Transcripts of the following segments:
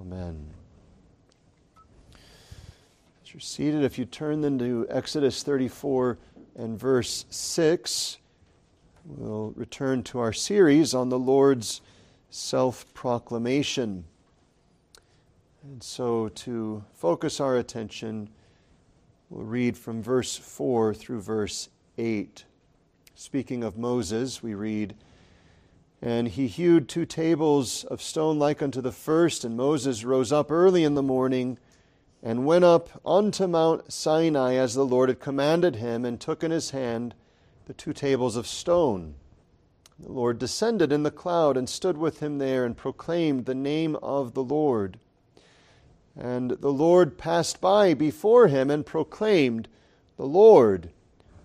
Amen. As you're seated, if you turn then to Exodus 34 and verse 6, we'll return to our series on the Lord's self proclamation. And so, to focus our attention, we'll read from verse 4 through verse 8. Speaking of Moses, we read, And he hewed two tables of stone like unto the first, and Moses rose up early in the morning and went up unto Mount Sinai as the Lord had commanded him, and took in his hand the two tables of stone. The Lord descended in the cloud and stood with him there and proclaimed the name of the Lord. And the Lord passed by before him and proclaimed, The Lord,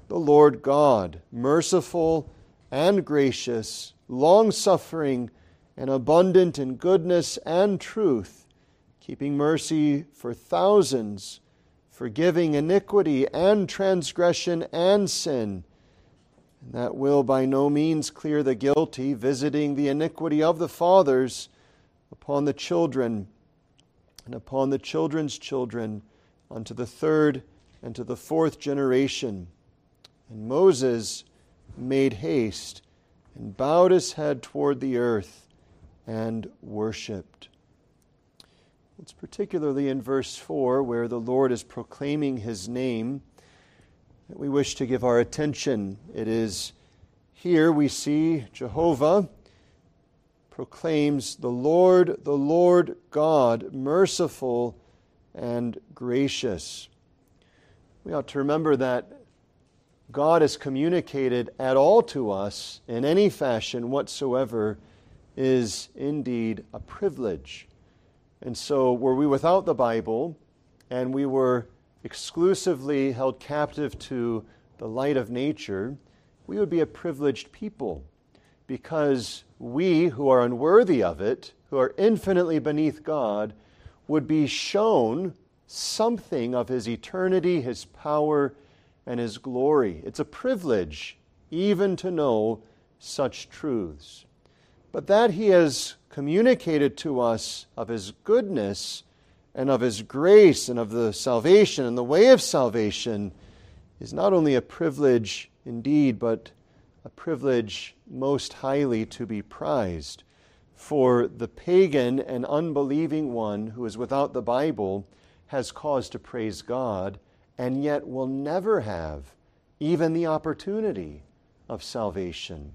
the Lord God, merciful and gracious, long suffering, and abundant in goodness and truth, keeping mercy for thousands, forgiving iniquity and transgression and sin and that will by no means clear the guilty, visiting the iniquity of the fathers upon the children and upon the children's children unto the third and to the fourth generation. And Moses made haste and bowed his head toward the earth and worshipped. It's particularly in verse 4 where the Lord is proclaiming his name that we wish to give our attention. It is here we see Jehovah proclaims the Lord, the Lord God, merciful and gracious. We ought to remember that God has communicated at all to us in any fashion whatsoever is indeed a privilege. And so, were we without the Bible and we were exclusively held captive to the light of nature, we would be a privileged people because we, who are unworthy of it, who are infinitely beneath God, would be shown something of His eternity, His power, and His glory. It's a privilege even to know such truths. But that He has communicated to us of His goodness and of His grace and of the salvation and the way of salvation is not only a privilege indeed, but a privilege most highly to be prized. For the pagan and unbelieving one who is without the Bible has cause to praise God and yet will never have even the opportunity of salvation.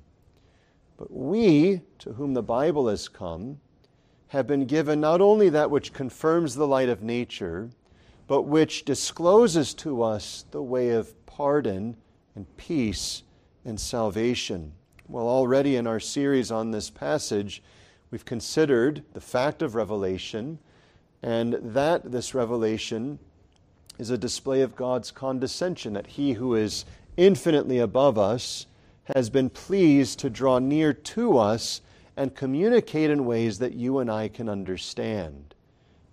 But we, to whom the Bible has come, have been given not only that which confirms the light of nature, but which discloses to us the way of pardon and peace and salvation. Well, already in our series on this passage, we've considered the fact of revelation, and that this revelation is a display of God's condescension, that He who is infinitely above us has been pleased to draw near to us and communicate in ways that you and I can understand.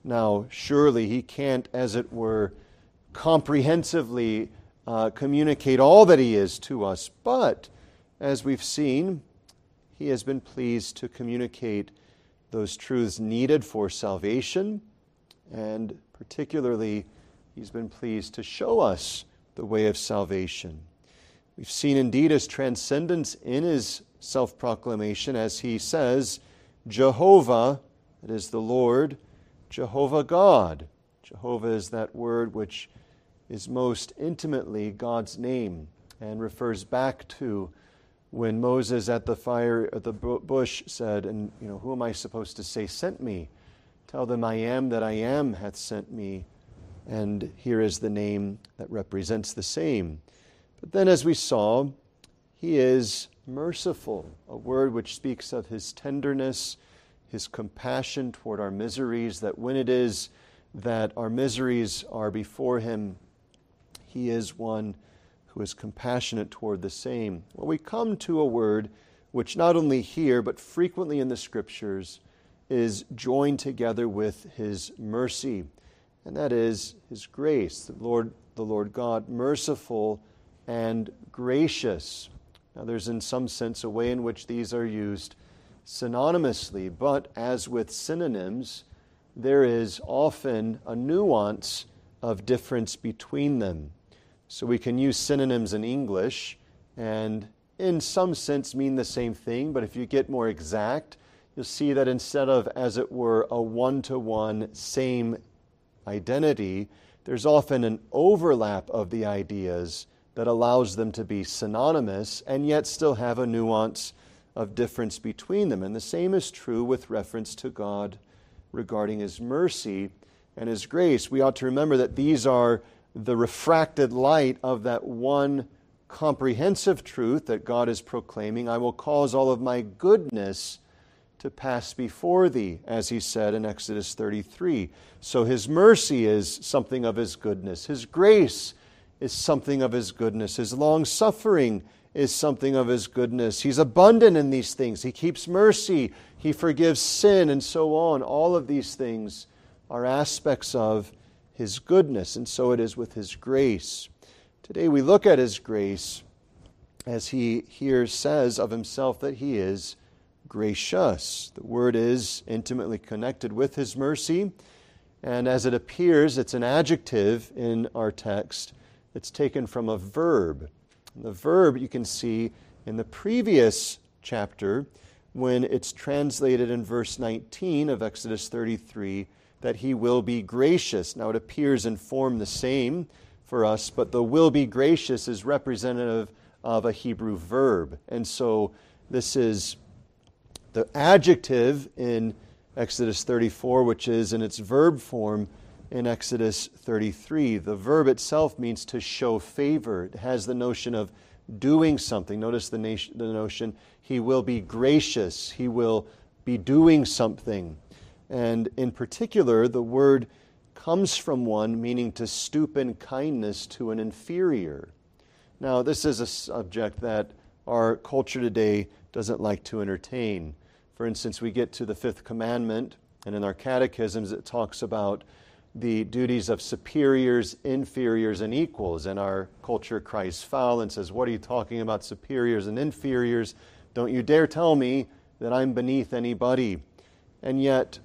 Now, surely he can't, as it were, comprehensively uh, communicate all that he is to us, but as we've seen, he has been pleased to communicate those truths needed for salvation, and particularly, he's been pleased to show us the way of salvation. We've seen indeed his transcendence in his self proclamation as he says, Jehovah, that is the Lord, Jehovah God. Jehovah is that word which is most intimately God's name and refers back to when Moses at the fire at the bush said, and you know, who am I supposed to say sent me? Tell them I am that I am hath sent me. And here is the name that represents the same. But then, as we saw, he is merciful, a word which speaks of his tenderness, his compassion toward our miseries, that when it is that our miseries are before him, he is one who is compassionate toward the same. Well, we come to a word which not only here, but frequently in the scriptures, is joined together with his mercy, and that is his grace. The Lord, the Lord God, merciful and gracious. Now, there's in some sense a way in which these are used synonymously, but as with synonyms, there is often a nuance of difference between them. So we can use synonyms in English and, in some sense, mean the same thing, but if you get more exact, you'll see that instead of, as it were, a one to one same identity, there's often an overlap of the ideas that allows them to be synonymous and yet still have a nuance of difference between them. And the same is true with reference to God regarding His mercy and His grace. We ought to remember that these are the refracted light of that one comprehensive truth that God is proclaiming I will cause all of my goodness to pass before thee, as he said in Exodus 33. So his mercy is something of his goodness, his grace is something of his goodness, his long suffering is something of his goodness. He's abundant in these things. He keeps mercy, he forgives sin, and so on. All of these things are aspects of his goodness, and so it is with his grace. Today we look at his grace as he here says of himself that he is gracious. The word is intimately connected with his mercy, and as it appears, it's an adjective in our text. It's taken from a verb. The verb you can see in the previous chapter when it's translated in verse 19 of Exodus 33 that he will be gracious. Now it appears in form the same for us, but the will be gracious is representative of a Hebrew verb. And so this is the adjective in Exodus 34, which is in its verb form in Exodus 33. The verb itself means to show favor, it has the notion of doing something. Notice the, nation, the notion, he will be gracious, he will be doing something. And in particular, the word comes from one meaning to stoop in kindness to an inferior. Now, this is a subject that our culture today doesn't like to entertain. For instance, we get to the fifth commandment, and in our catechisms it talks about the duties of superiors, inferiors, and equals. And our culture cries foul and says, What are you talking about, superiors and inferiors? Don't you dare tell me that I'm beneath anybody. And yet,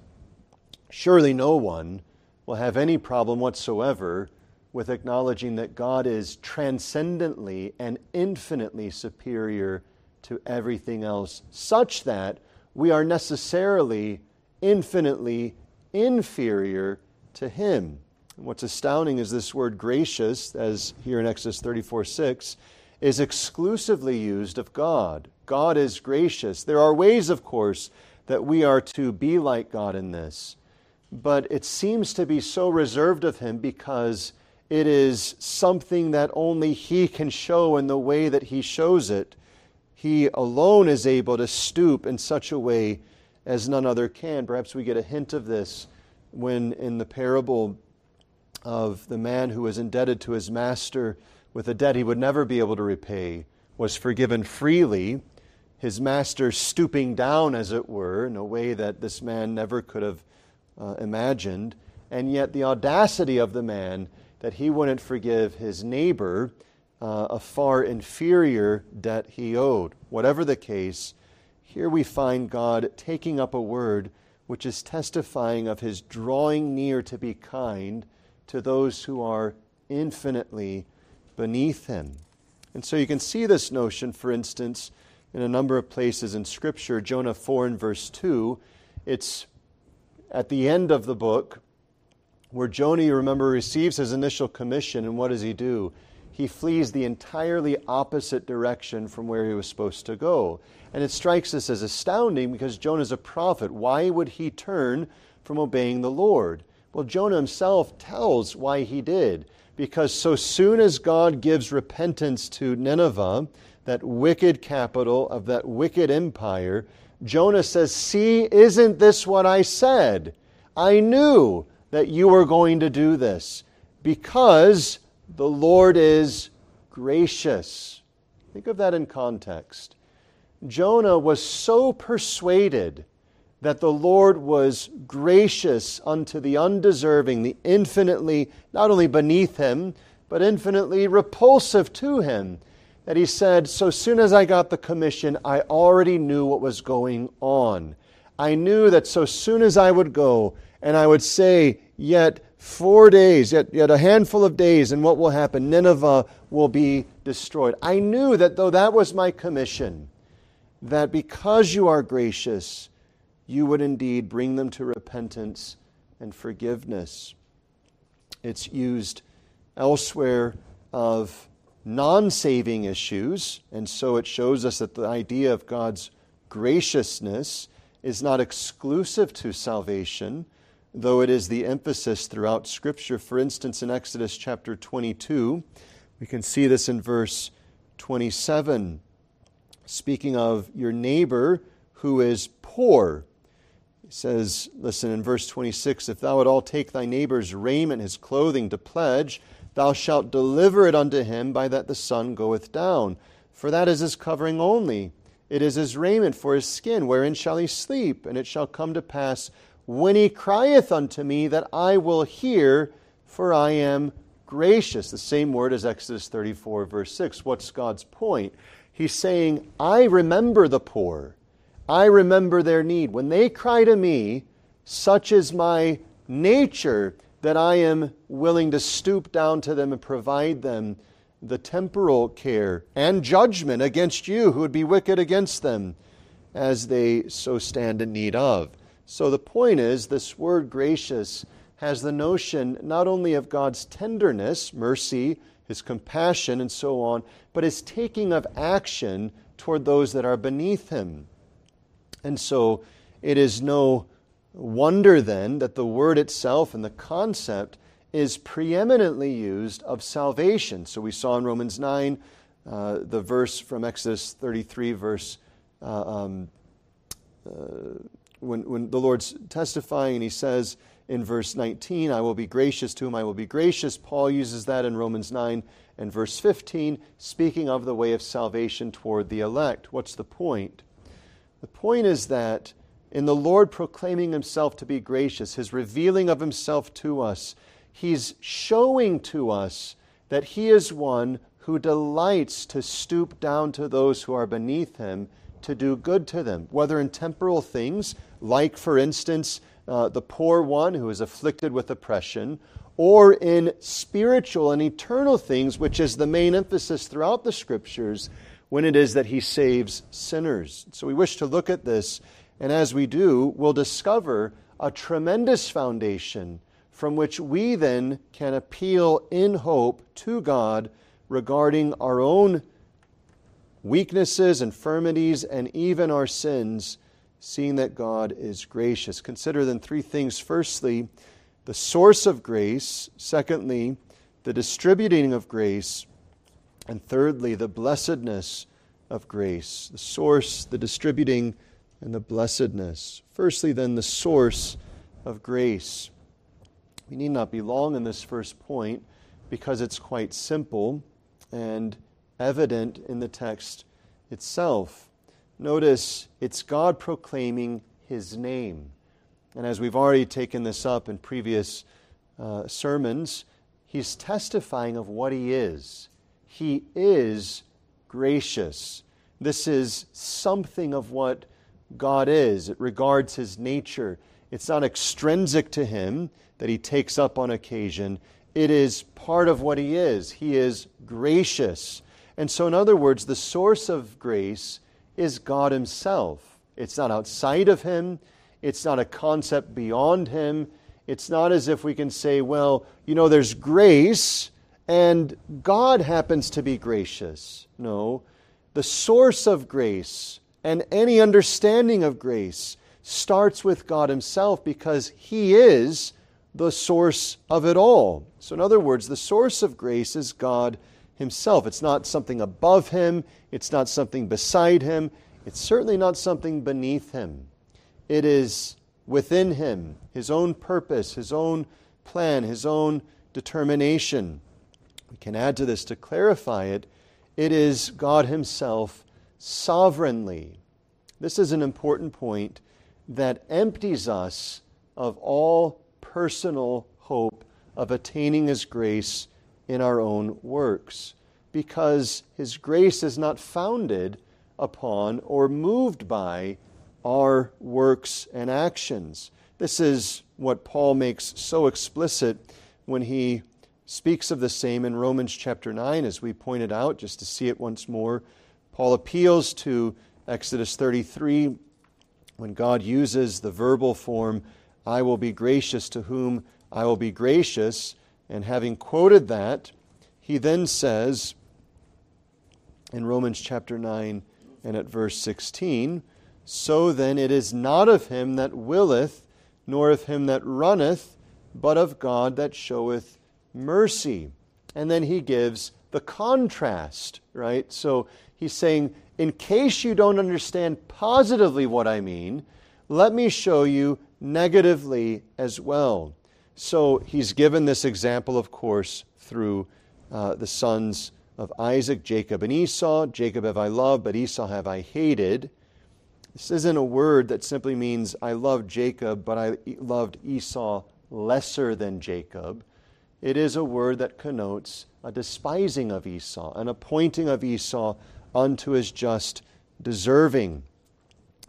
surely no one will have any problem whatsoever with acknowledging that God is transcendently and infinitely superior to everything else, such that we are necessarily infinitely inferior to Him. And what's astounding is this word gracious, as here in Exodus 34 6, is exclusively used of God. God is gracious. There are ways, of course, that we are to be like God in this, but it seems to be so reserved of Him because it is something that only He can show in the way that He shows it. He alone is able to stoop in such a way as none other can. Perhaps we get a hint of this when, in the parable of the man who was indebted to his master with a debt he would never be able to repay, was forgiven freely, his master stooping down, as it were, in a way that this man never could have uh, imagined, and yet the audacity of the man that he wouldn't forgive his neighbor uh, a far inferior debt he owed. Whatever the case, here we find God taking up a word which is testifying of his drawing near to be kind to those who are infinitely beneath him. And so you can see this notion, for instance, in a number of places in Scripture. Jonah 4 and verse 2, it's at the end of the book where Jonah, you remember, receives his initial commission, and what does he do? He flees the entirely opposite direction from where he was supposed to go. And it strikes us as astounding because Jonah is a prophet. Why would he turn from obeying the Lord? Well, Jonah himself tells why he did. Because so soon as God gives repentance to Nineveh, that wicked capital of that wicked empire, Jonah says, See, isn't this what I said? I knew that you were going to do this because the Lord is gracious. Think of that in context. Jonah was so persuaded that the Lord was gracious unto the undeserving, the infinitely, not only beneath him, but infinitely repulsive to him, that he said, So soon as I got the commission, I already knew what was going on. I knew that so soon as I would go, and I would say, Yet four days, yet, yet a handful of days, and what will happen? Nineveh will be destroyed. I knew that though that was my commission, that because you are gracious, you would indeed bring them to repentance and forgiveness. It's used elsewhere of non saving issues, and so it shows us that the idea of God's graciousness is not exclusive to salvation, though it is the emphasis throughout Scripture. For instance, in Exodus chapter 22, we can see this in verse 27, speaking of your neighbor who is poor. He says, listen, in verse 26 If thou would all take thy neighbor's raiment, his clothing, to pledge, thou shalt deliver it unto him by that the sun goeth down. For that is his covering only. It is his raiment for his skin, wherein shall he sleep? And it shall come to pass, when he crieth unto me, that I will hear, for I am gracious. The same word as Exodus 34, verse 6. What's God's point? He's saying, I remember the poor. I remember their need. When they cry to me, such is my nature that I am willing to stoop down to them and provide them the temporal care and judgment against you who would be wicked against them as they so stand in need of. So the point is, this word gracious has the notion not only of God's tenderness, mercy, his compassion, and so on, but his taking of action toward those that are beneath him. And so it is no wonder then that the word itself and the concept is preeminently used of salvation. So we saw in Romans 9 uh, the verse from Exodus 33, verse. Uh, um, uh, when, when the Lord's testifying and he says in verse 19, I will be gracious to whom I will be gracious. Paul uses that in Romans 9 and verse 15, speaking of the way of salvation toward the elect. What's the point? The point is that in the Lord proclaiming himself to be gracious, his revealing of himself to us, he's showing to us that he is one who delights to stoop down to those who are beneath him to do good to them, whether in temporal things, like, for instance, uh, the poor one who is afflicted with oppression, or in spiritual and eternal things, which is the main emphasis throughout the scriptures when it is that he saves sinners. So we wish to look at this, and as we do, we'll discover a tremendous foundation from which we then can appeal in hope to God regarding our own weaknesses, infirmities, and even our sins, seeing that God is gracious. Consider then three things. Firstly, the source of grace. Secondly, the distributing of grace. And thirdly, the blessedness of grace. The source, the distributing, and the blessedness. Firstly, then, the source of grace. We need not be long in this first point because it's quite simple and evident in the text itself. Notice it's God proclaiming his name. And as we've already taken this up in previous uh, sermons, he's testifying of what he is. He is gracious. This is something of what God is. It regards his nature. It's not extrinsic to him, that he takes up on occasion. It is part of what he is. He is gracious. And so, in other words, the source of grace is God himself. It's not outside of him, it's not a concept beyond him. It's not as if we can say, well, you know, there's grace and God happens to be gracious. No, the source of grace and any understanding of grace starts with God Himself because He is the source of it all. So, in other words, the source of grace is God Himself. It's not something above Him, it's not something beside Him, it's certainly not something beneath Him. It is within Him, His own purpose, His own plan, His own determination. We can add to this to clarify it. It is God Himself sovereignly. This is an important point that empties us of all personal hope of attaining His grace in our own works, because His grace is not founded upon or moved by our works and actions. This is what Paul makes so explicit when he speaks of the same in Romans chapter 9, as we pointed out, just to see it once more. Paul appeals to Exodus 33 when God uses the verbal form, I will be gracious to whom I will be gracious. And having quoted that, he then says in Romans chapter 9 and at verse 16, So then it is not of him that willeth, nor of him that runneth, but of God that showeth mercy. And then he gives the contrast, right? So he's saying, in case you don't understand positively what I mean, let me show you negatively as well. So he's given this example, of course, through uh, the sons of Isaac, Jacob, and Esau. Jacob have I loved, but Esau have I hated. This isn't a word that simply means I loved Jacob, but I loved Esau lesser than Jacob. It is a word that connotes a despising of Esau, an appointing of Esau unto his just deserving.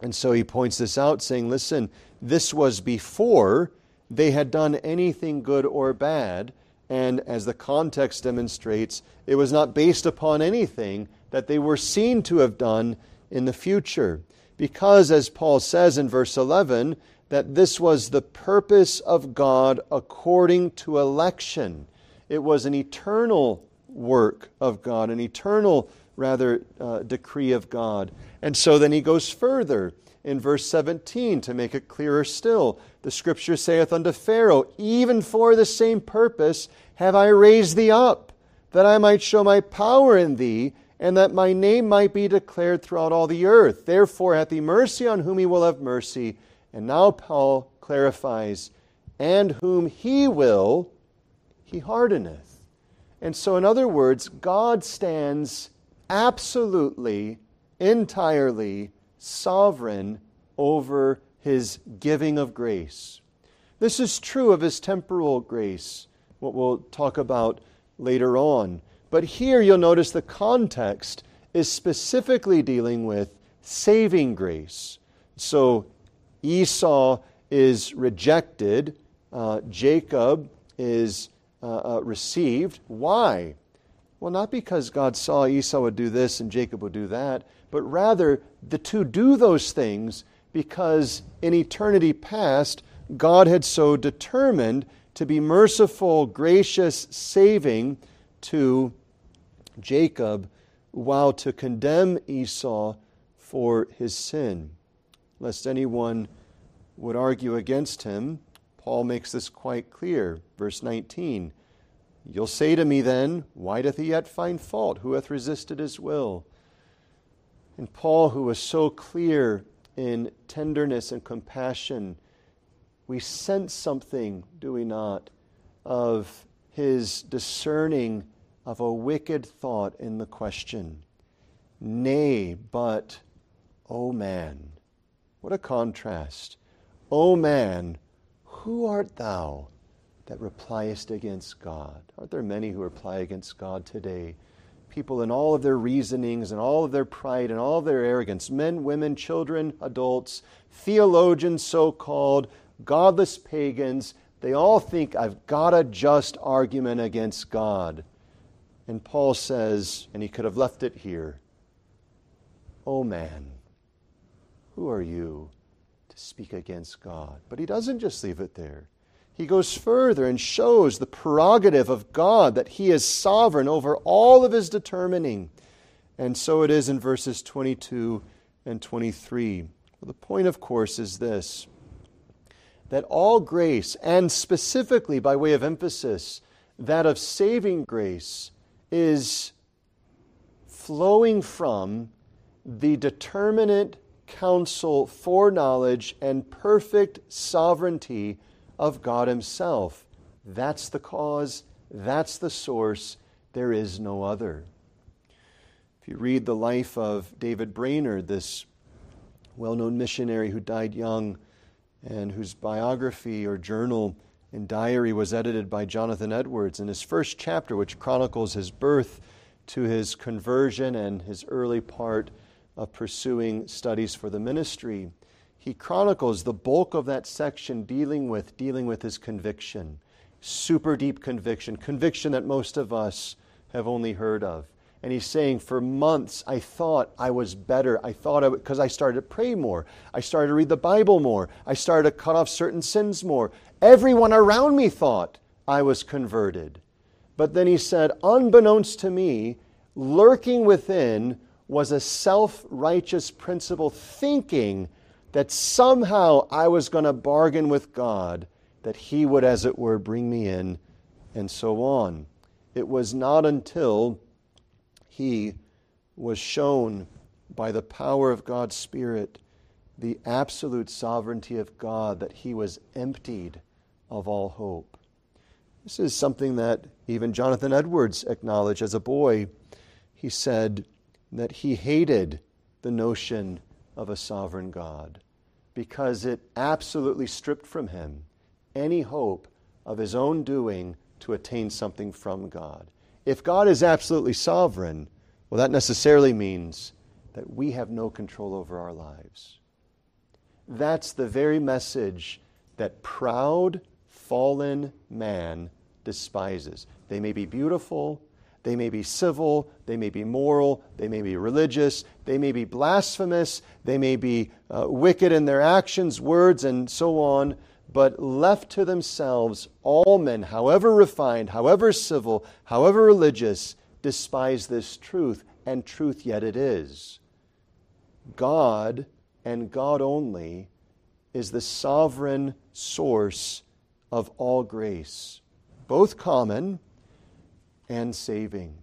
And so he points this out, saying, Listen, this was before they had done anything good or bad. And as the context demonstrates, it was not based upon anything that they were seen to have done in the future. Because, as Paul says in verse 11, that this was the purpose of God according to election. It was an eternal work of God, an eternal, rather, uh, decree of God. And so then he goes further in verse 17 to make it clearer still. The scripture saith unto Pharaoh, Even for the same purpose have I raised thee up, that I might show my power in thee, and that my name might be declared throughout all the earth. Therefore hath he mercy on whom he will have mercy and now Paul clarifies, and whom he will, he hardeneth. And so, in other words, God stands absolutely, entirely sovereign over his giving of grace. This is true of his temporal grace, what we'll talk about later on. But here you'll notice the context is specifically dealing with saving grace. So Esau is rejected, uh, Jacob is uh, uh, received. Why? Well, not because God saw Esau would do this and Jacob would do that, but rather the two do those things because in eternity past, God had so determined to be merciful, gracious, saving to Jacob, while to condemn Esau for his sin lest anyone would argue against him, Paul makes this quite clear. Verse 19 You'll say to me then, Why doth he yet find fault? Who hath resisted his will? And Paul, who was so clear in tenderness and compassion, we sense something, do we not, of his discerning of a wicked thought in the question. Nay, but, O oh man, what a contrast. O man, who art thou that repliest against God? Aren't there many who reply against God today? People in all of their reasonings and all of their pride and all of their arrogance men, women, children, adults, theologians, so called, godless pagans they all think I've got a just argument against God. And Paul says, and he could have left it here, Oh man, who are you to speak against God? But he doesn't just leave it there. He goes further and shows the prerogative of God that he is sovereign over all of his determining. And so it is in verses 22 and 23. Well, the point, of course, is this that all grace, and specifically by way of emphasis, that of saving grace, is flowing from the determinate counsel, foreknowledge, and perfect sovereignty of God Himself. That's the cause, that's the source, there is no other. If you read the life of David Brainerd, this well known missionary who died young and whose biography or journal and diary was edited by Jonathan Edwards, in his first chapter, which chronicles his birth to his conversion and his early part of pursuing studies for the ministry, he chronicles the bulk of that section dealing with dealing with his conviction. Super deep conviction, conviction that most of us have only heard of. And he's saying, for months, I thought I was better. I thought I because I started to pray more. I started to read the Bible more. I started to cut off certain sins more. Everyone around me thought I was converted. But then he said, unbeknownst to me, lurking within was a self righteous principle thinking that somehow I was going to bargain with God, that He would, as it were, bring me in, and so on. It was not until he was shown by the power of God's Spirit the absolute sovereignty of God that he was emptied of all hope. This is something that even Jonathan Edwards acknowledged as a boy. He said that he hated the notion of a sovereign God because it absolutely stripped from him any hope of his own doing to attain something from God. If God is absolutely sovereign, well, that necessarily means that we have no control over our lives. That's the very message that proud, fallen man despises. They may be beautiful, they may be civil, they may be moral, they may be religious, they may be blasphemous, they may be uh, wicked in their actions, words, and so on. But left to themselves, all men, however refined, however civil, however religious, despise this truth, and truth yet it is. God and God only is the sovereign source of all grace, both common and saving.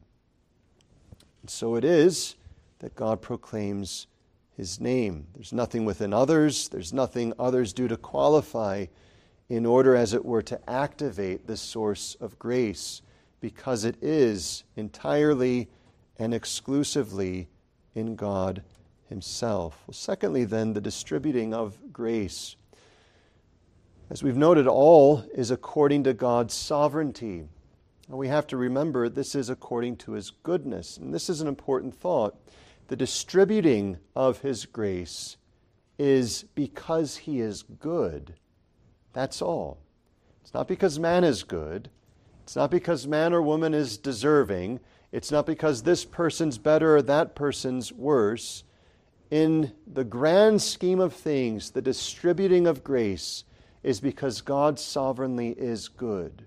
And so it is that God proclaims his name. There's nothing within others, there's nothing others do to qualify in order, as it were, to activate this source of grace, because it is entirely and exclusively in God Himself. Well, secondly, then, the distributing of grace. As we've noted, all is according to God's sovereignty. We have to remember this is according to His goodness. And this is an important thought. The distributing of His grace is because He is good. That's all. It's not because man is good. It's not because man or woman is deserving. It's not because this person's better or that person's worse. In the grand scheme of things, the distributing of grace is because God sovereignly is good.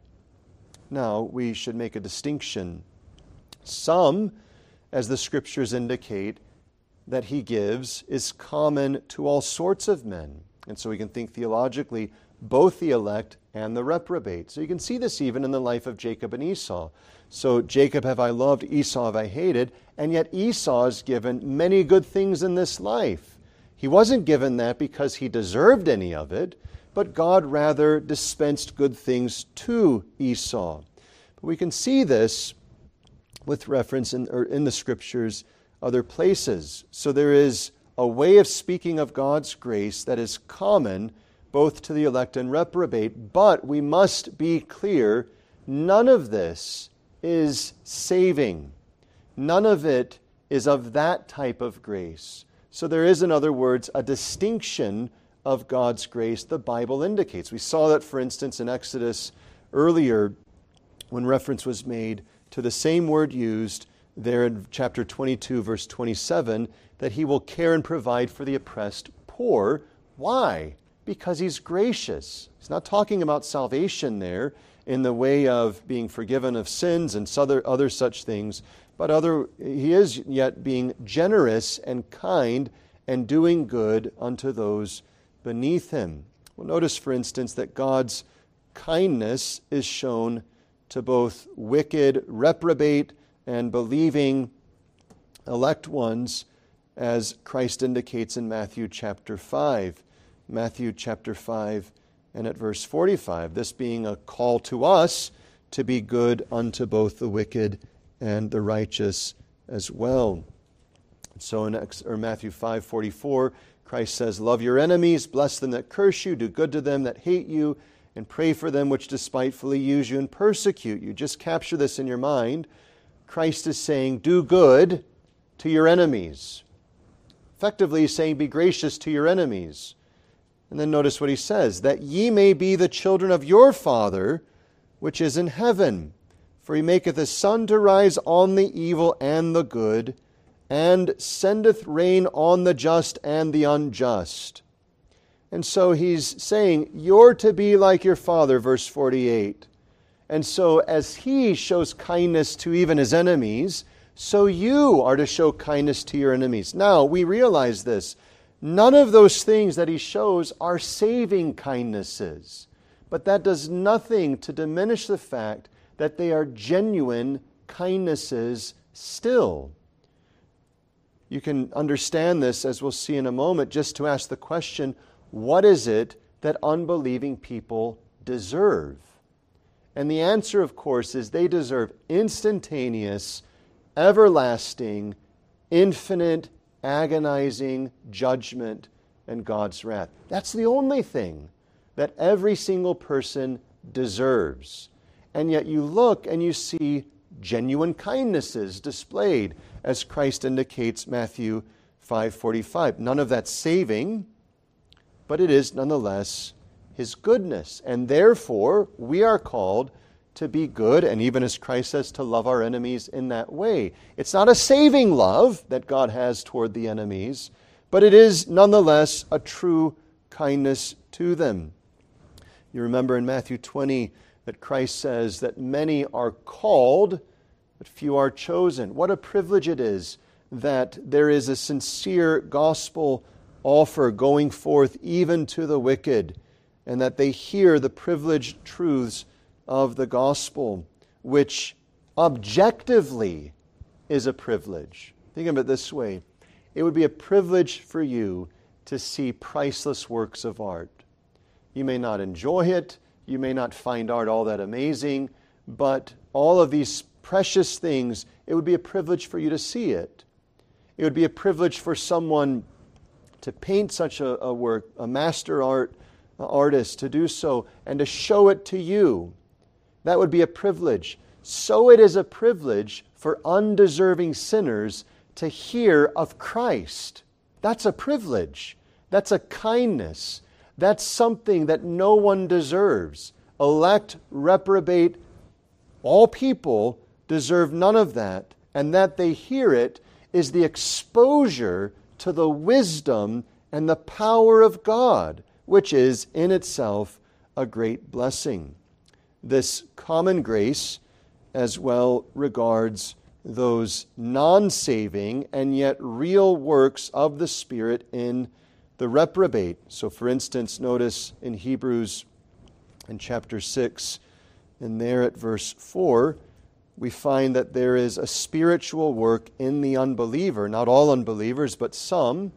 Now, we should make a distinction. Some, as the scriptures indicate, that he gives is common to all sorts of men. And so we can think theologically both the elect and the reprobate. So you can see this even in the life of Jacob and Esau. So Jacob have I loved, Esau have I hated, and yet Esau is given many good things in this life. He wasn't given that because he deserved any of it, but God rather dispensed good things to Esau. But we can see this with reference in, in the scriptures other places. So there is a way of speaking of God's grace that is common both to the elect and reprobate. But we must be clear none of this is saving, none of it is of that type of grace. So there is, in other words, a distinction of God's grace the Bible indicates. We saw that, for instance, in Exodus earlier when reference was made to the same word used there in chapter 22, verse 27, that he will care and provide for the oppressed poor. Why? Because he's gracious. He's not talking about salvation there in the way of being forgiven of sins and other, other such things, but other, he is yet being generous and kind and doing good unto those beneath him. Well, notice, for instance, that God's kindness is shown to both wicked, reprobate, and believing elect ones, as Christ indicates in Matthew chapter 5. Matthew chapter 5 and at verse 45, this being a call to us to be good unto both the wicked and the righteous as well. So in or Matthew 5:44, Christ says, "Love your enemies, bless them that curse you, do good to them that hate you, and pray for them which despitefully use you and persecute you." Just capture this in your mind. Christ is saying, "Do good to your enemies." Effectively, saying, "Be gracious to your enemies." And then notice what he says that ye may be the children of your Father which is in heaven. For he maketh his sun to rise on the evil and the good, and sendeth rain on the just and the unjust. And so he's saying, You're to be like your Father, verse 48. And so, as he shows kindness to even his enemies, so you are to show kindness to your enemies. Now, we realize this. None of those things that he shows are saving kindnesses, but that does nothing to diminish the fact that they are genuine kindnesses still. You can understand this, as we'll see in a moment, just to ask the question what is it that unbelieving people deserve? And the answer, of course, is they deserve instantaneous, everlasting, infinite agonizing judgment and God's wrath. That's the only thing that every single person deserves. And yet you look and you see genuine kindnesses displayed as Christ indicates Matthew 5:45. None of that saving, but it is nonetheless his goodness. And therefore, we are called to be good, and even as Christ says, to love our enemies in that way. It's not a saving love that God has toward the enemies, but it is nonetheless a true kindness to them. You remember in Matthew 20 that Christ says that many are called, but few are chosen. What a privilege it is that there is a sincere gospel offer going forth even to the wicked, and that they hear the privileged truths of the gospel, which objectively is a privilege. Think of it this way it would be a privilege for you to see priceless works of art. You may not enjoy it, you may not find art all that amazing, but all of these precious things, it would be a privilege for you to see it. It would be a privilege for someone to paint such a, a work, a master art a artist to do so, and to show it to you. That would be a privilege. So it is a privilege for undeserving sinners to hear of Christ. That's a privilege. That's a kindness. That's something that no one deserves. Elect, reprobate, all people deserve none of that. And that they hear it is the exposure to the wisdom and the power of God, which is in itself a great blessing. This common grace as well regards those non saving and yet real works of the Spirit in the reprobate. So, for instance, notice in Hebrews in chapter 6, and there at verse 4, we find that there is a spiritual work in the unbeliever, not all unbelievers, but some,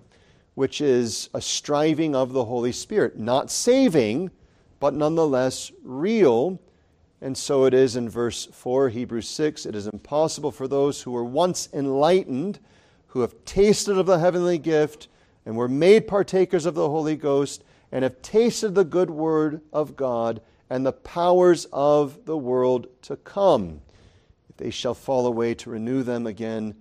which is a striving of the Holy Spirit, not saving, but nonetheless real and so it is in verse 4, Hebrews 6. It is impossible for those who were once enlightened, who have tasted of the heavenly gift, and were made partakers of the Holy Ghost, and have tasted the good word of God and the powers of the world to come. They shall fall away, to renew them again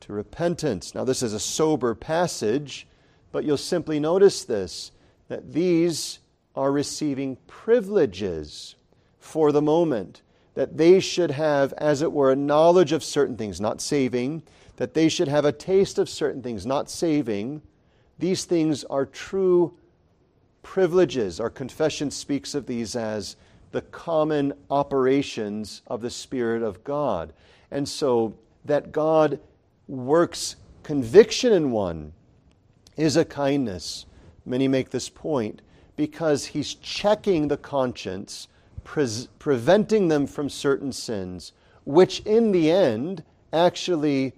to repentance. Now, this is a sober passage, but you'll simply notice this that these are receiving privileges for the moment, that they should have, as it were, a knowledge of certain things, not saving, that they should have a taste of certain things, not saving. These things are true privileges. Our confession speaks of these as the common operations of the Spirit of God. And so that God works conviction in one is a kindness. Many make this point because he's checking the conscience pre- preventing them from certain sins, which in the end actually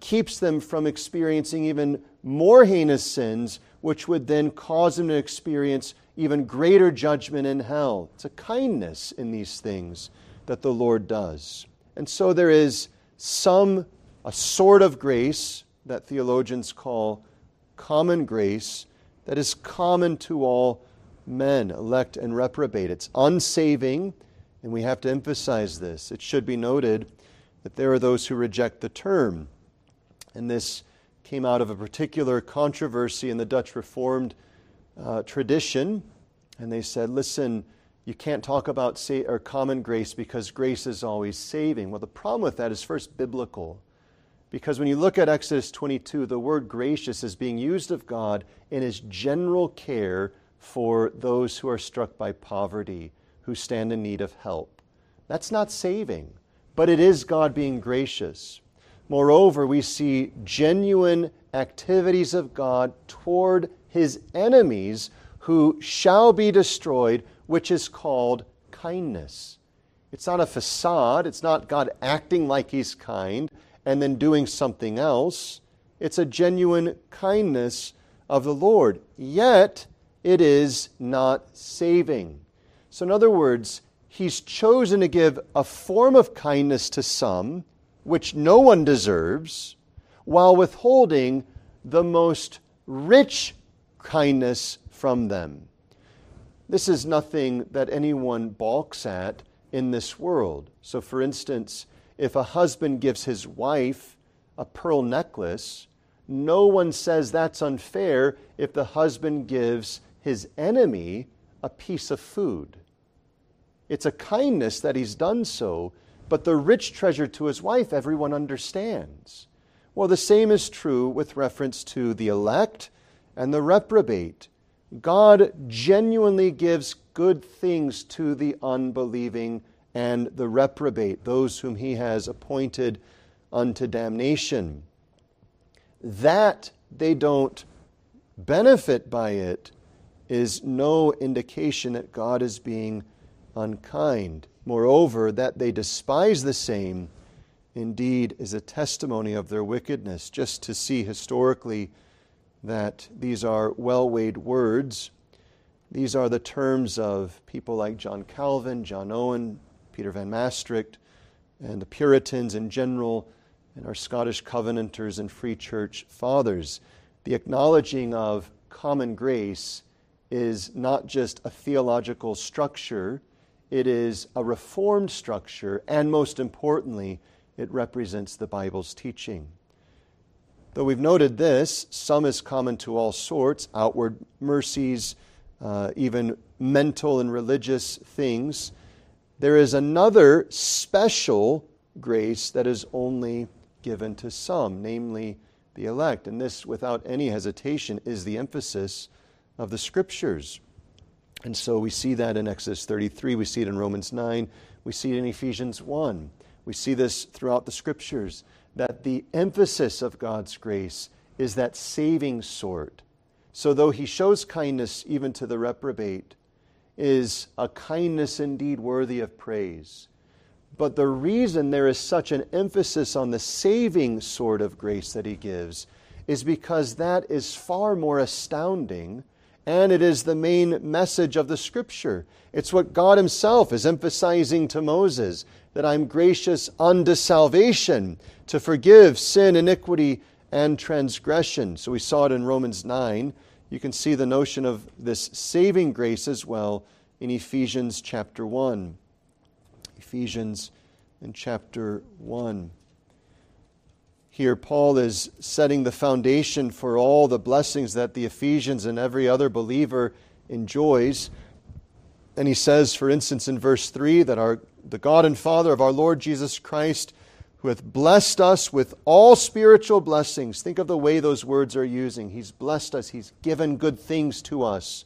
keeps them from experiencing even more heinous sins, which would then cause them to experience even greater judgment in hell. It's a kindness in these things that the Lord does. And so there is some, a sort of grace that theologians call common grace that is common to all men, elect and reprobate. It's unsaving, and we have to emphasize this. It should be noted that there are those who reject the term. And this came out of a particular controversy in the Dutch Reformed uh, tradition, and they said, listen, you can't talk about sa- or common grace because grace is always saving. Well, the problem with that is first biblical. Because when you look at Exodus 22, the word gracious is being used of God in his general care for those who are struck by poverty, who stand in need of help. That's not saving, but it is God being gracious. Moreover, we see genuine activities of God toward his enemies who shall be destroyed, which is called kindness. It's not a facade, it's not God acting like he's kind and then doing something else. It's a genuine kindness of the Lord. Yet, it is not saving. So, in other words, he's chosen to give a form of kindness to some, which no one deserves, while withholding the most rich kindness from them. This is nothing that anyone balks at in this world. So, for instance, if a husband gives his wife a pearl necklace, no one says that's unfair if the husband gives his enemy a piece of food. It's a kindness that he's done so, but the rich treasure to his wife, everyone understands. Well, the same is true with reference to the elect and the reprobate. God genuinely gives good things to the unbelieving and the reprobate, those whom he has appointed unto damnation. That they don't benefit by it is no indication that God is being unkind. Moreover, that they despise the same indeed is a testimony of their wickedness. Just to see historically that these are well weighed words. These are the terms of people like John Calvin, John Owen, Peter Van Mastricht, and the Puritans in general, and our Scottish Covenanters and Free Church fathers. The acknowledging of common grace is not just a theological structure, it is a reformed structure, and most importantly, it represents the Bible's teaching. Though we've noted this, some is common to all sorts outward mercies, uh, even mental and religious things. There is another special grace that is only given to some, namely the elect. And this, without any hesitation, is the emphasis of the Scriptures. And so we see that in Exodus 33, we see it in Romans 9, we see it in Ephesians 1. We see this throughout the Scriptures that the emphasis of God's grace is that saving sort. So, though he shows kindness even to the reprobate, is a kindness indeed worthy of praise. But the reason there is such an emphasis on the saving sort of grace that he gives is because that is far more astounding and it is the main message of the scripture. It's what God Himself is emphasizing to Moses that I'm gracious unto salvation to forgive sin, iniquity, and transgression. So we saw it in Romans 9. You can see the notion of this saving grace as well in Ephesians chapter 1. Ephesians in chapter 1. Here, Paul is setting the foundation for all the blessings that the Ephesians and every other believer enjoys. And he says, for instance, in verse 3, that our, the God and Father of our Lord Jesus Christ who hath blessed us with all spiritual blessings. Think of the way those words are using. He's blessed us, He's given good things to us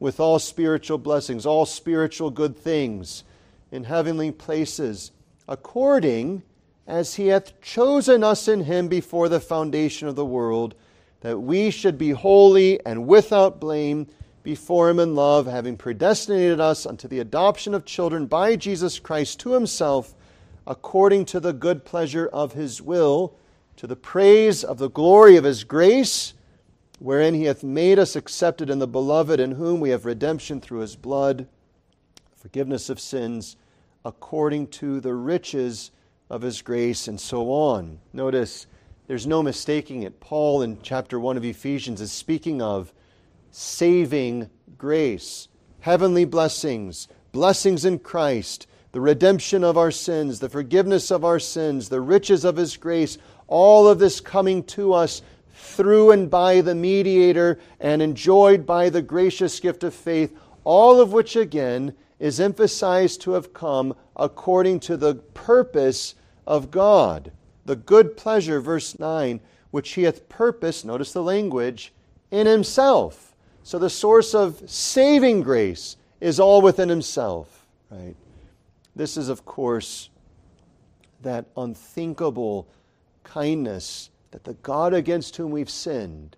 with all spiritual blessings, all spiritual good things in heavenly places, according as He hath chosen us in Him before the foundation of the world, that we should be holy and without blame before Him in love, having predestinated us unto the adoption of children by Jesus Christ to Himself according to the good pleasure of his will, to the praise of the glory of his grace, wherein he hath made us accepted in the beloved, in whom we have redemption through his blood, forgiveness of sins, according to the riches of his grace, and so on. Notice there's no mistaking it. Paul in chapter 1 of Ephesians is speaking of saving grace, heavenly blessings, blessings in Christ the redemption of our sins, the forgiveness of our sins, the riches of His grace, all of this coming to us through and by the mediator and enjoyed by the gracious gift of faith, all of which again is emphasized to have come according to the purpose of God. The good pleasure, verse 9, which he hath purposed, notice the language, in himself. So the source of saving grace is all within himself, right? This is, of course, that unthinkable kindness that the God against whom we've sinned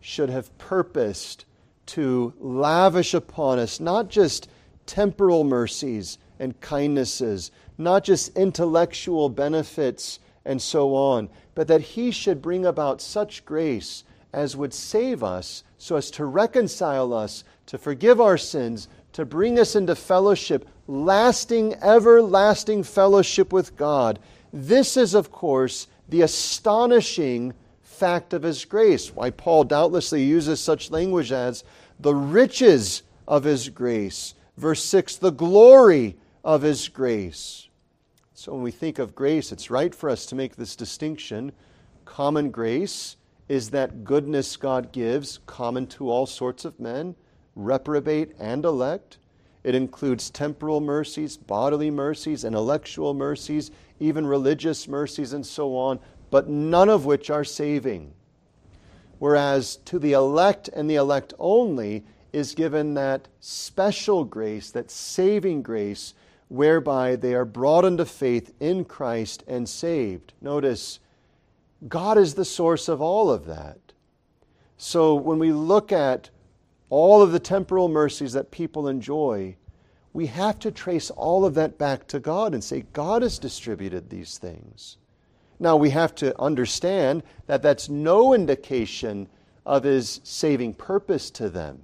should have purposed to lavish upon us not just temporal mercies and kindnesses, not just intellectual benefits and so on, but that He should bring about such grace as would save us so as to reconcile us, to forgive our sins, to bring us into fellowship, lasting, everlasting fellowship with God. This is, of course, the astonishing fact of His grace. Why Paul doubtlessly uses such language as the riches of His grace. Verse 6, the glory of His grace. So when we think of grace, it's right for us to make this distinction. Common grace is that goodness God gives, common to all sorts of men, reprobate and elect. It includes temporal mercies, bodily mercies, intellectual mercies, even religious mercies, and so on, but none of which are saving. Whereas to the elect and the elect only is given that special grace, that saving grace, whereby they are brought unto faith in Christ and saved. Notice, God is the source of all of that. So when we look at all of the temporal mercies that people enjoy, we have to trace all of that back to God and say, God has distributed these things. Now, we have to understand that that's no indication of His saving purpose to them.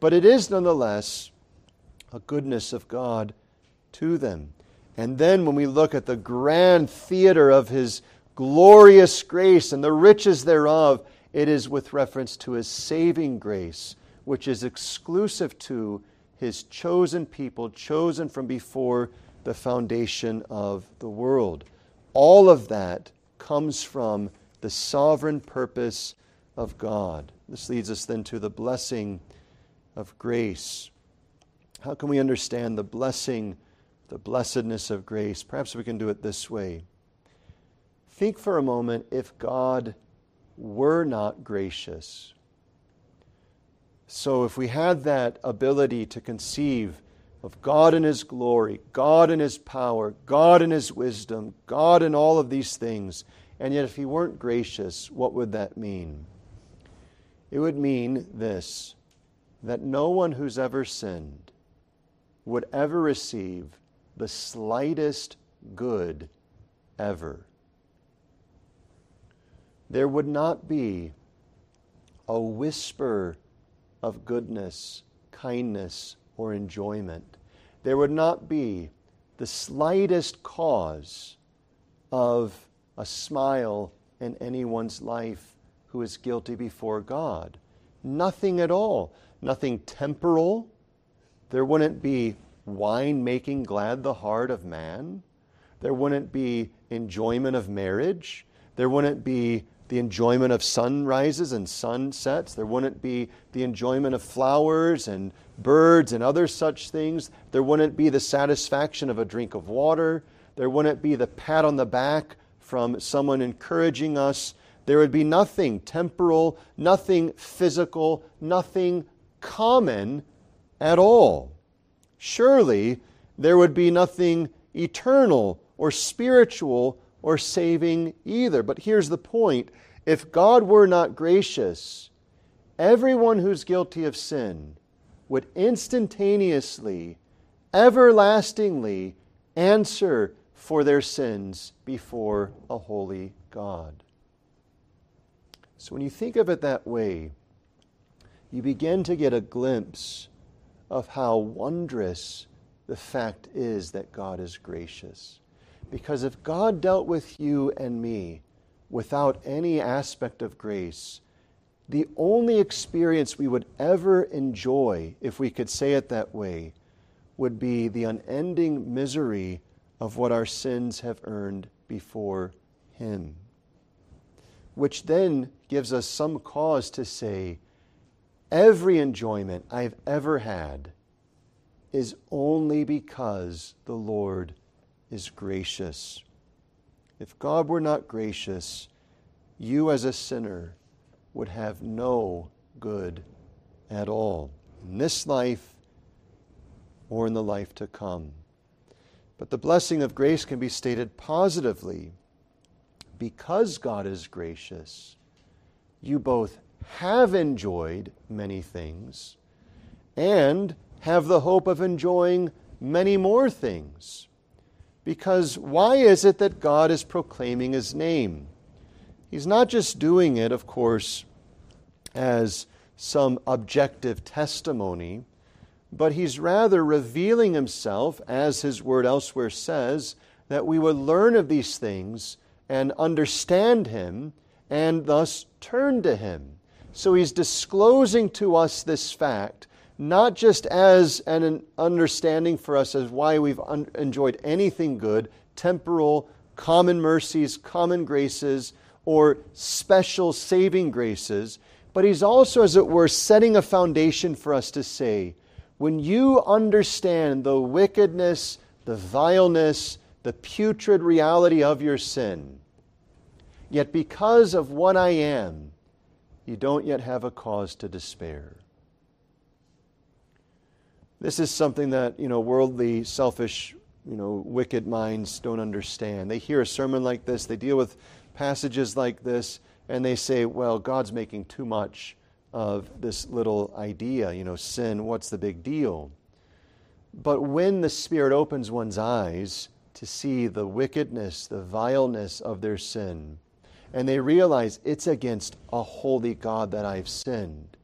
But it is nonetheless a goodness of God to them. And then when we look at the grand theater of His glorious grace and the riches thereof, it is with reference to His saving grace, which is exclusive to his chosen people, chosen from before the foundation of the world. All of that comes from the sovereign purpose of God. This leads us then to the blessing of grace. How can we understand the blessing, the blessedness of grace? Perhaps we can do it this way. Think for a moment if God were not gracious so, if we had that ability to conceive of God in His glory, God in His power, God in His wisdom, God in all of these things, and yet if He weren't gracious, what would that mean? It would mean this that no one who's ever sinned would ever receive the slightest good ever. There would not be a whisper of goodness, kindness, or enjoyment. There would not be the slightest cause of a smile in anyone's life who is guilty before God. Nothing at all. Nothing temporal. There wouldn't be wine making glad the heart of man. There wouldn't be enjoyment of marriage. There wouldn't be the enjoyment of sunrises and sunsets. There wouldn't be the enjoyment of flowers and birds and other such things. There wouldn't be the satisfaction of a drink of water. There wouldn't be the pat on the back from someone encouraging us. There would be nothing temporal, nothing physical, nothing common at all. Surely there would be nothing eternal or spiritual or saving either. But here's the point if God were not gracious, everyone who's guilty of sin would instantaneously, everlastingly answer for their sins before a holy God. So when you think of it that way, you begin to get a glimpse of how wondrous the fact is that God is gracious. Because if God dealt with you and me without any aspect of grace, the only experience we would ever enjoy, if we could say it that way, would be the unending misery of what our sins have earned before Him. which then gives us some cause to say, every enjoyment I've ever had is only because the Lord is gracious. If God were not gracious, you as a sinner would have no good at all in this life or in the life to come. But the blessing of grace can be stated positively. Because God is gracious, you both have enjoyed many things and have the hope of enjoying many more things. Because why is it that God is proclaiming his name? He's not just doing it, of course, as some objective testimony, but he's rather revealing himself, as his word elsewhere says, that we would learn of these things and understand him and thus turn to him. So he's disclosing to us this fact, not just as an understanding for us as why we've un- enjoyed anything good, temporal, common mercies, common graces, or special saving graces, but he's also, as it were, setting a foundation for us to say, when you understand the wickedness, the vileness, the putrid reality of your sin, yet because of what I am, you don't yet have a cause to despair. This is something that, you know, worldly, selfish, you know, wicked minds don't understand. They hear a sermon like this, they deal with passages like this, and they say, well, God's making too much of this little idea, you know, sin, what's the big deal? But when the Spirit opens one's eyes to see the wickedness, the vileness of their sin, and they realize it's against a holy God that I've sinned.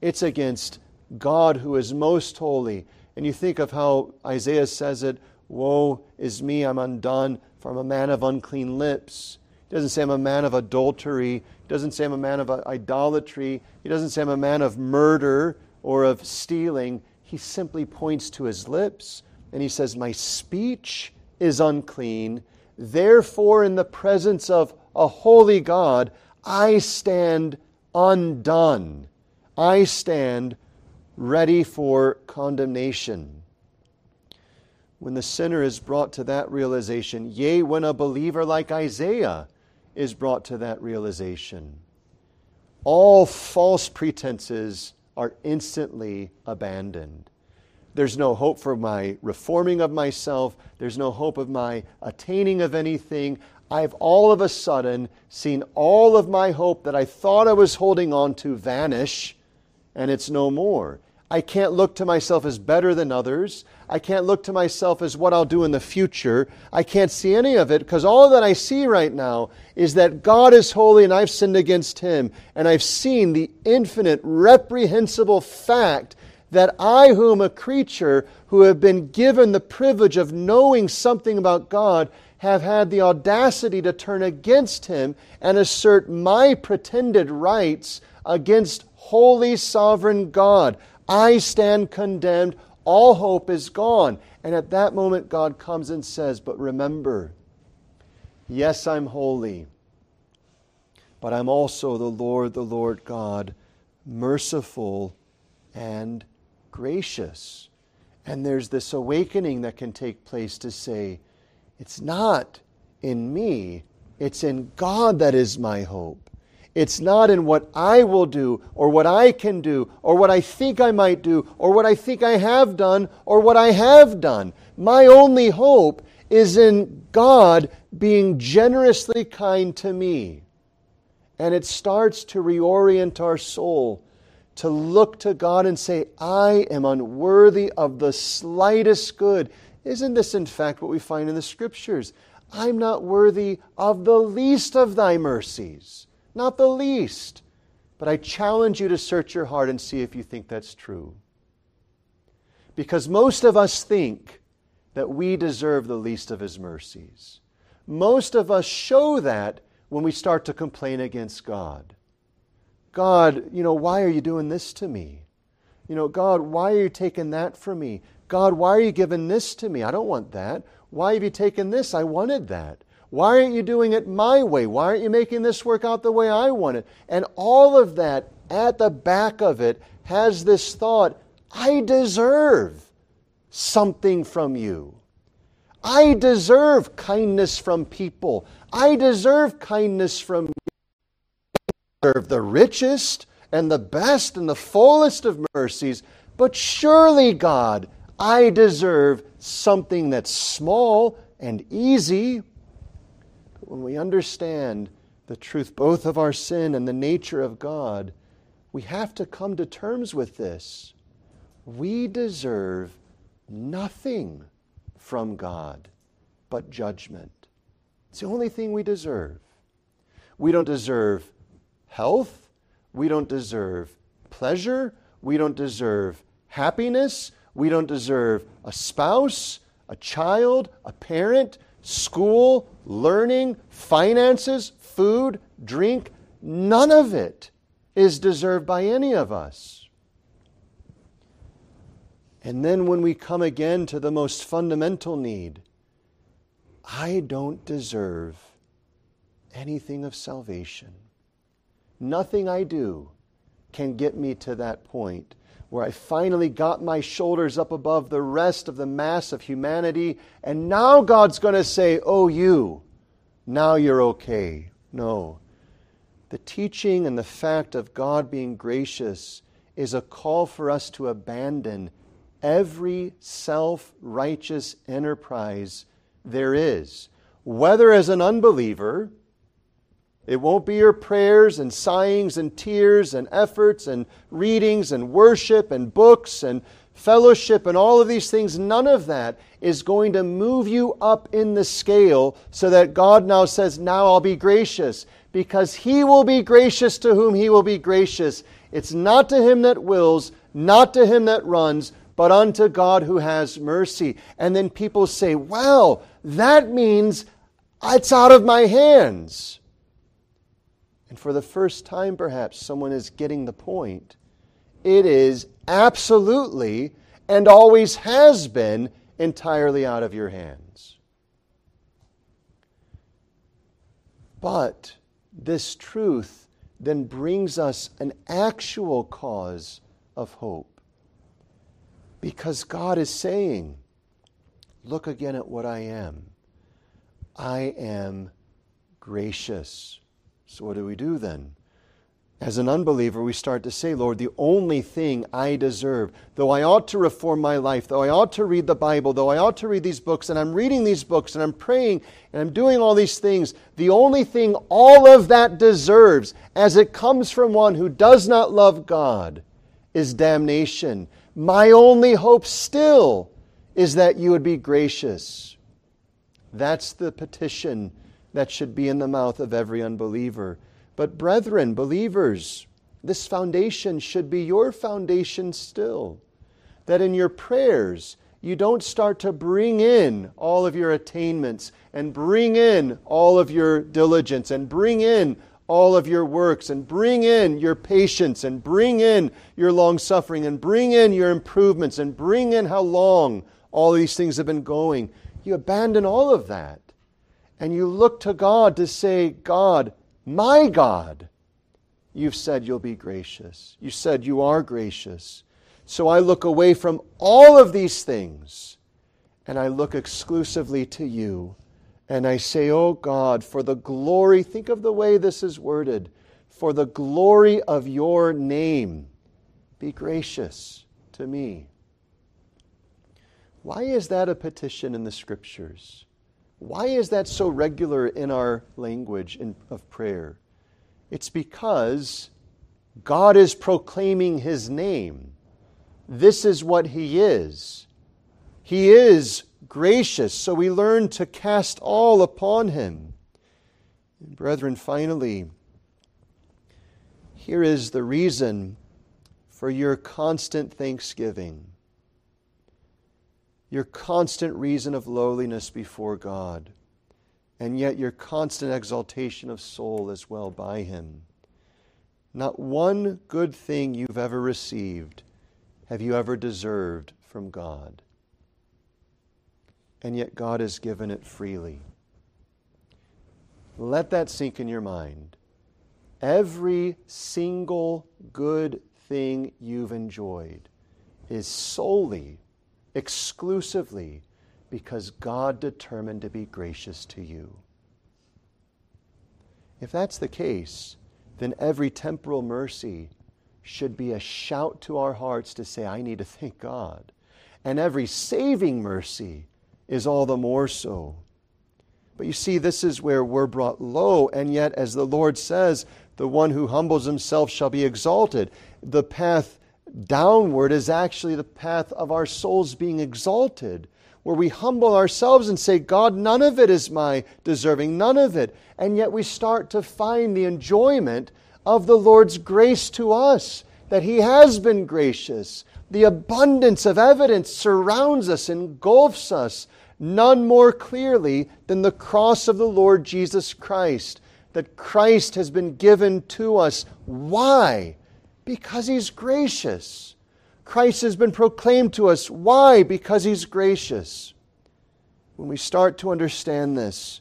It's against God who is most holy. And you think of how Isaiah says it Woe is me, I'm undone, for I'm a man of unclean lips. He doesn't say I'm a man of adultery. He doesn't say I'm a man of idolatry. He doesn't say I'm a man of murder or of stealing. He simply points to his lips and he says, My speech is unclean. Therefore, in the presence of a holy God, I stand undone. I stand ready for condemnation. When the sinner is brought to that realization, yea, when a believer like Isaiah is brought to that realization, all false pretenses are instantly abandoned. There's no hope for my reforming of myself. There's no hope of my attaining of anything. I've all of a sudden seen all of my hope that I thought I was holding on to vanish, and it's no more. I can't look to myself as better than others. I can't look to myself as what I'll do in the future. I can't see any of it because all that I see right now is that God is holy and I've sinned against him. And I've seen the infinite, reprehensible fact that I, who am a creature, who have been given the privilege of knowing something about God, have had the audacity to turn against him and assert my pretended rights against holy, sovereign God. I stand condemned. All hope is gone. And at that moment, God comes and says, But remember, yes, I'm holy, but I'm also the Lord, the Lord God, merciful and gracious. And there's this awakening that can take place to say, It's not in me, it's in God that is my hope. It's not in what I will do or what I can do or what I think I might do or what I think I have done or what I have done. My only hope is in God being generously kind to me. And it starts to reorient our soul to look to God and say, I am unworthy of the slightest good. Isn't this, in fact, what we find in the Scriptures? I'm not worthy of the least of thy mercies not the least. But I challenge you to search your heart and see if you think that's true. Because most of us think that we deserve the least of His mercies. Most of us show that when we start to complain against God. God, you know, why are you doing this to me? You know, God, why are you taking that from me? God, why are you giving this to me? I don't want that. Why have you taken this? I wanted that. Why aren't you doing it my way? Why aren't you making this work out the way I want it? And all of that at the back of it has this thought I deserve something from you. I deserve kindness from people. I deserve kindness from you. I deserve the richest and the best and the fullest of mercies. But surely, God, I deserve something that's small and easy. When we understand the truth both of our sin and the nature of God, we have to come to terms with this. We deserve nothing from God but judgment. It's the only thing we deserve. We don't deserve health. We don't deserve pleasure. We don't deserve happiness. We don't deserve a spouse, a child, a parent, school, learning, finances, food, drink. None of it is deserved by any of us. And then when we come again to the most fundamental need, I don't deserve anything of salvation. Nothing I do can get me to that point where I finally got my shoulders up above the rest of the mass of humanity, and now God's going to say, Oh, you, now you're okay. No. The teaching and the fact of God being gracious is a call for us to abandon every self righteous enterprise there is, whether as an unbeliever it won't be your prayers and sighings and tears and efforts and readings and worship and books and fellowship and all of these things. None of that is going to move you up in the scale so that God now says, Now I'll be gracious. Because He will be gracious to whom He will be gracious. It's not to him that wills, not to him that runs, but unto God who has mercy. And then people say, Well, that means it's out of my hands. And for the first time, perhaps, someone is getting the point. It is absolutely and always has been entirely out of your hands. But this truth then brings us an actual cause of hope. Because God is saying, Look again at what I am. I am gracious. So, what do we do then? As an unbeliever, we start to say, Lord, the only thing I deserve, though I ought to reform my life, though I ought to read the Bible, though I ought to read these books, and I'm reading these books, and I'm praying, and I'm doing all these things, the only thing all of that deserves, as it comes from one who does not love God, is damnation. My only hope still is that you would be gracious. That's the petition that should be in the mouth of every unbeliever. But, brethren, believers, this foundation should be your foundation still. That in your prayers, you don't start to bring in all of your attainments and bring in all of your diligence and bring in all of your works and bring in your patience and bring in your long suffering and bring in your improvements and bring in how long all these things have been going. You abandon all of that and you look to God to say, God, my God, you've said you'll be gracious. You said you are gracious. So I look away from all of these things and I look exclusively to you. And I say, Oh God, for the glory, think of the way this is worded, for the glory of your name, be gracious to me. Why is that a petition in the scriptures? Why is that so regular in our language in, of prayer? It's because God is proclaiming His name. This is what He is. He is gracious, so we learn to cast all upon Him. And brethren, finally, here is the reason for your constant thanksgiving your constant reason of lowliness before God, and yet your constant exaltation of soul as well by Him. Not one good thing you've ever received have you ever deserved from God. And yet God has given it freely. Let that sink in your mind. Every single good thing you've enjoyed is solely, exclusively, because God determined to be gracious to you. If that's the case, then every temporal mercy should be a shout to our hearts to say, I need to thank God. And every saving mercy is all the more so. But you see, this is where we're brought low, and yet, as the Lord says, the one who humbles himself shall be exalted. The path downward is actually the path of our souls being exalted, where we humble ourselves and say, God, none of it is my deserving, none of it. And yet we start to find the enjoyment of the Lord's grace to us, that He has been gracious. The abundance of evidence surrounds us, engulfs us, none more clearly than the cross of the Lord Jesus Christ. That Christ has been given to us. Why? Because He's gracious. Christ has been proclaimed to us. Why? Because He's gracious. When we start to understand this,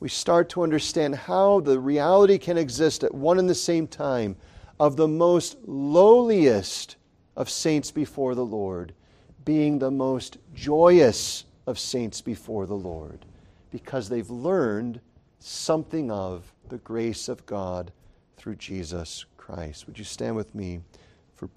we start to understand how the reality can exist at one and the same time of the most lowliest of saints before the Lord being the most joyous of saints before the Lord because they've learned something of the grace of God through Jesus Christ. Would you stand with me?